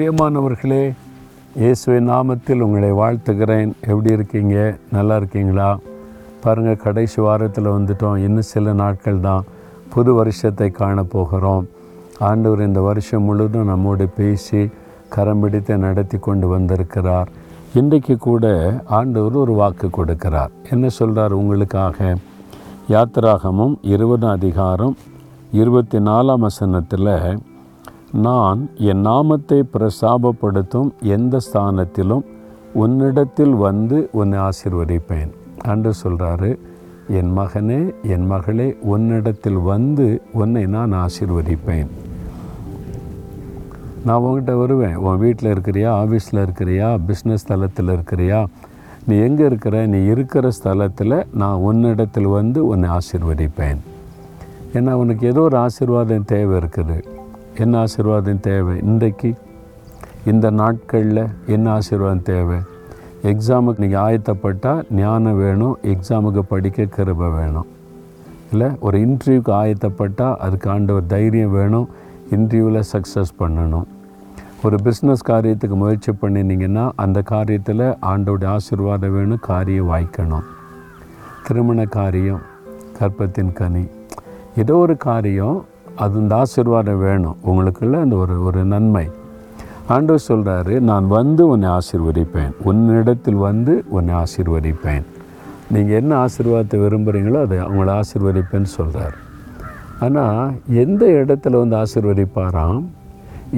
பிரியமானவர்களே இயேசுவின் நாமத்தில் உங்களை வாழ்த்துகிறேன். எப்படி இருக்கீங்க? நல்லா இருக்கீங்களா? பாருங்கள் கடைசி வாரத்தில் வந்துட்டோம். இன்னும் சில நாட்கள் தான் புது வருஷத்தை காணப்போகிறோம் ஆண்டவர் இந்த வருஷம் முழுவதும் நம்மோடு பேசி கரம் பிடித்து நடத்தி கொண்டு வந்திருக்கிறார். இன்றைக்கு கூட ஆண்டவர் ஒரு வாக்கு கொடுக்கிறார். என்ன சொல்கிறார் உங்களுக்காக? யாத்திராகமும் இருபதாம் அதிகாரம் இருபத்தி நாலாம் வசனத்தில் நான் என் நாமத்தை பிரசாபப்படுத்தும் எந்த ஸ்தானத்திலும் உன்னிடத்தில் வந்து உன்னை ஆசிர்வதிப்பேன். அன்று சொல்கிறாரு என் மகனே என் மகளே உன்னிடத்தில் வந்து உன்னை நான் ஆசீர்வதிப்பேன். நான் உங்ககிட்ட வருவேன் உன் வீட்டில் இருக்கிறியா ஆஃபீஸில் இருக்கிறியா பிஸ்னஸ் ஸ்தலத்தில் இருக்கிறியா? நீ எங்கே இருக்கிற? நீ இருக்கிற ஸ்தலத்தில் நான் உன்னிடத்தில் வந்து உன்னை ஆசீர்வதிப்பேன். ஏன்னா உனக்கு ஏதோ ஒரு ஆசிர்வாதம் தேவை இருக்குது. என்ன ஆசீர்வாதம் தேவை? இன்றைக்கு இந்த நாட்களில் என்ன ஆசீர்வாதம் தேவை? எக்ஸாமுக்கு நீங்கள் ஆயத்தப்பட்டால் ஞானம் வேணும் எக்ஸாமுக்கு படிக்க கிருபை வேணும். இல்லை ஒரு இன்டர்வியூக்கு ஆயத்தப்பட்டால் அதுக்கு ஆண்டவர் தைரியம் வேணும் இன்டர்வியூவில் சக்ஸஸ் பண்ணணும். ஒரு பிஸ்னஸ் காரியத்துக்கு முயற்சி பண்ணினீங்கன்னா அந்த காரியத்தில் ஆண்டோடைய ஆசீர்வாதம் வேணும் காரியம் வாய்க்கணும். திருமண காரியம் கற்பத்தின் கனி. ஏதோ ஒரு காரியம் அது இந்த ஆசீர்வாதம் வேணும். உங்களுக்குள்ள அந்த ஒரு ஒரு நன்மை. ஆண்டவர் சொல்கிறாரு நான் வந்து உன்னை ஆசிர்வதிப்பேன். உன்னிடத்தில் வந்து உன்னை ஆசிர்வதிப்பேன். நீங்கள் என்ன ஆசீர்வாதத்தை விரும்புகிறீங்களோ அதை அவங்கள ஆசிர்வதிப்பேன்னு சொல்கிறார் ஆனால் எந்த இடத்துல வந்து ஆசிர்வதிப்பாராம்?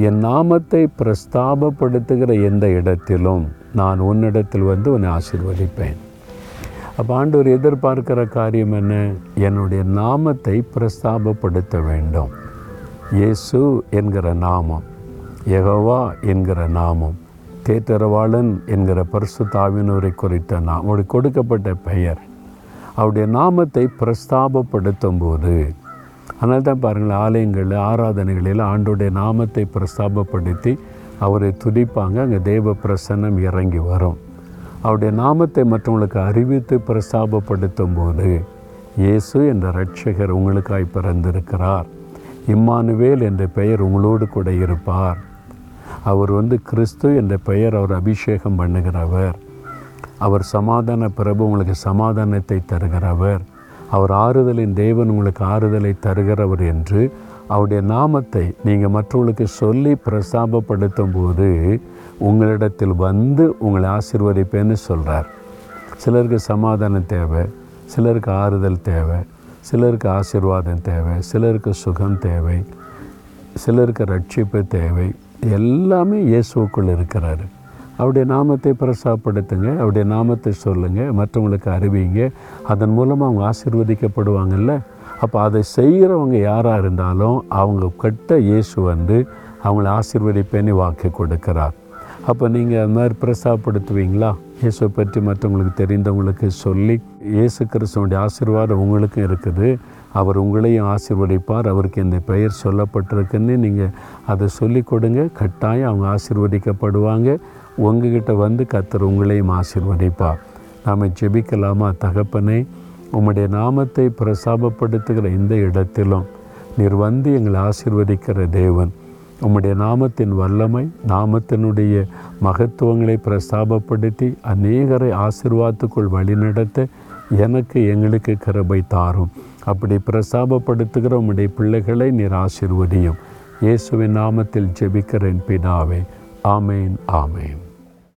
என் நாமத்தை பிரஸ்தாபப்படுத்துகிற எந்த இடத்திலும் நான் உன்னிடத்தில் வந்து உன்னை ஆசீர்வதிப்பேன். அப்போ ஆண்டவர் எதிர்பார்க்கிற காரியம் என்ன? என்னுடைய நாமத்தை பிரஸ்தாபப்படுத்த வேண்டும். இயேசு என்கிற நாமம் எகவா என்கிற நாமம் தேத்தரவாளன் என்கிற பரிசு தாவினரை குறித்த நாம் அவருடைய கொடுக்கப்பட்ட பெயர். அவருடைய நாமத்தை பிரஸ்தாபப்படுத்தும் போது அதனால தான் பாருங்கள் ஆலயங்களில் ஆராதனைகளில் ஆண்டுடைய நாமத்தை பிரஸ்தாபப்படுத்தி அவரை துதிப்பாங்க அங்கே தெய்வ பிரசன்னம் இறங்கி வரும். அவருடைய நாமத்தை மற்றவங்களுக்கு அறிவித்து பிரஸ்தாபப்படுத்தும் போது இயேசு என்ற ரட்சகர் உங்களுக்காய் பிறந்திருக்கிறார். இம்மானுவேல் என்ற பெயர் உங்களோடு கூட இருப்பார். அவர் வந்து கிறிஸ்து என்ற பெயர் அவர் அபிஷேகம் பண்ணுகிறவர். அவர் சமாதான பிரபு உங்களுக்கு சமாதானத்தை தருகிறவர். அவர் ஆறுதலின் தேவன் உங்களுக்கு ஆறுதலை தருகிறவர் என்று அவருடைய நாமத்தை நீங்கள் மற்றவர்களுக்கு சொல்லி பிரஸ்தாபப்படுத்தும் போது உங்களிடத்தில் வந்து உங்களை ஆசீர்வதிப்பேன்னு சொல்கிறார் சிலருக்கு சமாதானம் தேவை சிலருக்கு ஆறுதல் தேவை சிலருக்கு ஆசீர்வாதம் தேவை சிலருக்கு சுகம் தேவை சிலருக்கு ரட்சிப்பு தேவை. எல்லாமே இயேசுக்குள் இருக்கிறாரு. அவருடைய நாமத்தை பிரசாப்படுத்துங்க அவருடைய நாமத்தை சொல்லுங்கள் மற்றவங்களுக்கு அறிவிங்க. அதன் மூலமாக அவங்க ஆசிர்வதிக்கப்படுவாங்கல்ல? அப்போ அதை செய்கிறவங்க யாராக இருந்தாலும் அவங்க கட்ட இயேசு வந்து அவங்கள ஆசீர்வதிப்பேன்னு வாக்கு கொடுக்கிறார். அப்போ நீங்கள் அது மாதிரி பிரசாப்படுத்துவீங்களா இயேசுவை பற்றி மற்றவங்களுக்கு தெரிந்தவங்களுக்கு சொல்லி இயேசு கிறிஸ்துவனுடைய ஆசீர்வாதம் உங்களுக்கும் இருக்குது. அவர் உங்களையும் ஆசீர்வதிப்பார். அவருக்கு இந்த பெயர் சொல்லப்பட்டிருக்குன்னு நீங்கள் அதை சொல்லி கொடுங்க. கட்டாயம் அவங்க ஆசீர்வதிக்கப்படுவாங்க. உங்ககிட்ட வந்து கத்தர் உங்களையும் ஆசீர்வதிப்பார். நாம் ஜெபிக்கலாமா தகப்பனே? உம்முடைய நாமத்தை பிரசாபப்படுத்துகிற இந்த இடத்திலும் நீர் வந்து எங்களை ஆசிர்வதிக்கிற தேவன். உம்முடைய நாமத்தின் வல்லமை நாமத்தினுடைய மகத்துவங்களை பிரஸ்தாபப்படுத்தி அநேகரை ஆசிர்வாதத்துக்குள் வழிநடத்த எனக்கு எங்களுக்கு கிருபை தாரும். அப்படி பிரஸ்தாபப்படுத்துகிற உம்முடைய பிள்ளைகளை நீர் ஆசிர்வதியும். இயேசுவின் நாமத்தில் ஜெபிக்கிறேன் பிதாவே. ஆமேன் ஆமேன்.